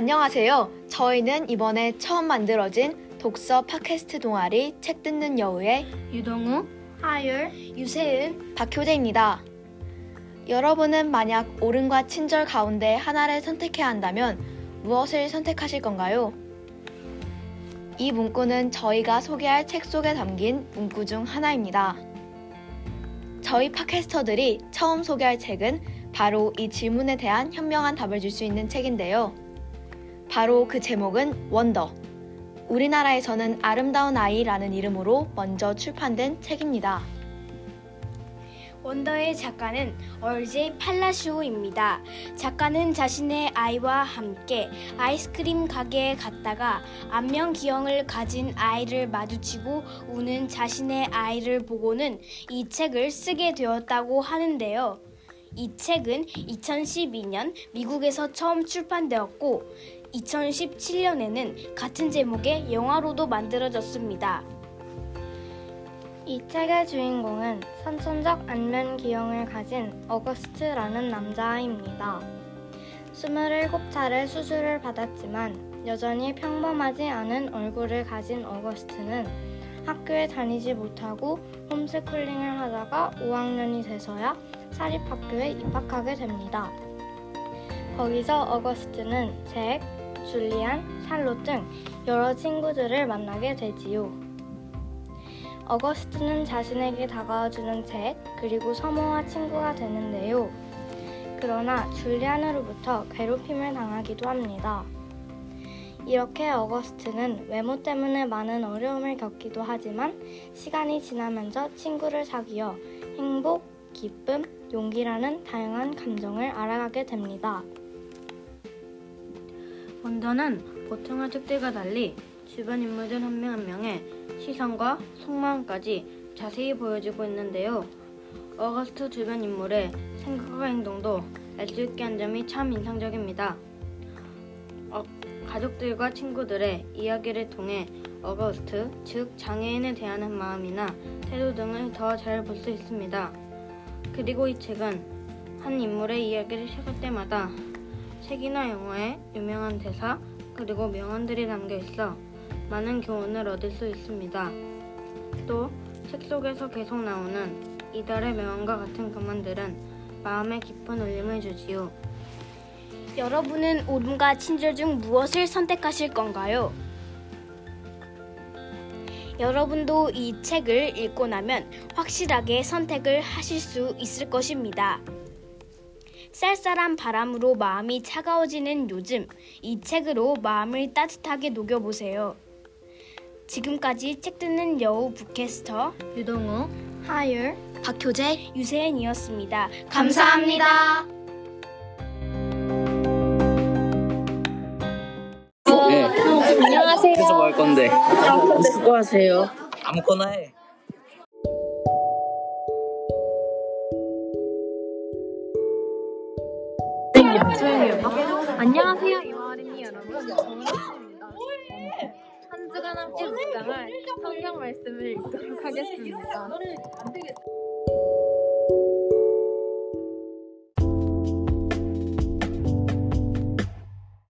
안녕하세요. 저희는 이번에 처음 만들어진 독서 팟캐스트 동아리 책 듣는 여우의 유동우, 하율, 유세은, 박효재입니다. 여러분은 만약 옳음과 친절 가운데 하나를 선택해야 한다면 무엇을 선택하실 건가요? 이 문구는 저희가 소개할 책 속에 담긴 문구 중 하나입니다. 저희 팟캐스터들이 처음 소개할 책은 바로 이 질문에 대한 현명한 답을 줄 수 있는 책인데요. 바로 그 제목은 원더. 우리나라에서는 아름다운 아이라는 이름으로 먼저 출판된 책입니다. 원더의 작가는 얼제 팔라시오입니다. 작가는 자신의 아이와 함께 아이스크림 가게에 갔다가 안면 기형을 가진 아이를 마주치고 우는 자신의 아이를 보고는 이 책을 쓰게 되었다고 하는데요. 이 책은 2012년 미국에서 처음 출판되었고 2017년에는 같은 제목의 영화로도 만들어졌습니다. 이 책의 주인공은 선천적 안면 기형을 가진 어거스트라는 남자아이입니다. 27차례 수술을 받았지만 여전히 평범하지 않은 얼굴을 가진 어거스트는 학교에 다니지 못하고 홈스쿨링을 하다가 5학년이 돼서야 사립학교에 입학하게 됩니다. 거기서 어거스트는 잭, 줄리안, 샬롯 등 여러 친구들을 만나게 되지요. 어거스트는 자신에게 다가와주는 잭, 그리고 서머와 친구가 되는데요. 그러나 줄리안으로부터 괴롭힘을 당하기도 합니다. 이렇게 어거스트는 외모 때문에 많은 어려움을 겪기도 하지만 시간이 지나면서 친구를 사귀어 행복, 기쁨, 용기라는 다양한 감정을 알아가게 됩니다. 원더는 보통의 책들과 달리 주변 인물들 한 명 한 명의 시선과 속마음까지 자세히 보여주고 있는데요. 어거스트 주변 인물의 생각과 행동도 알 수 있게 한 점이 참 인상적입니다. 어, 가족들과 친구들의 이야기를 통해 어거스트, 즉 장애인에 대한 마음이나 태도 등을 더 잘 볼 수 있습니다. 그리고 이 책은 한 인물의 이야기를 시작할 때마다 책이나 영화의 유명한 대사 그리고 명언들이 담겨 있어 많은 교훈을 얻을 수 있습니다. 또 책 속에서 계속 나오는 이달의 명언과 같은 그만들은 마음에 깊은 울림을 주지요. 여러분은 옳음과 친절 중 무엇을 선택하실 건가요? 여러분도 이 책을 읽고 나면 확실하게 선택을 하실 수 있을 것입니다. 쌀쌀한 바람으로 마음이 차가워지는 요즘 이 책으로 마음을 따뜻하게 녹여보세요. 지금까지 책 듣는 여우 부캐스터 유동우, 하율, 박효재, 유세은이었습니다. 감사합니다. 네. 안녕하세요. 그래서 뭐 할 건데? 수고하세요. 아무거나 해. 안녕하세요 이마을이니 여러분 한 주간 함께 묵상할 성경 말씀을 읽도록 하겠습니다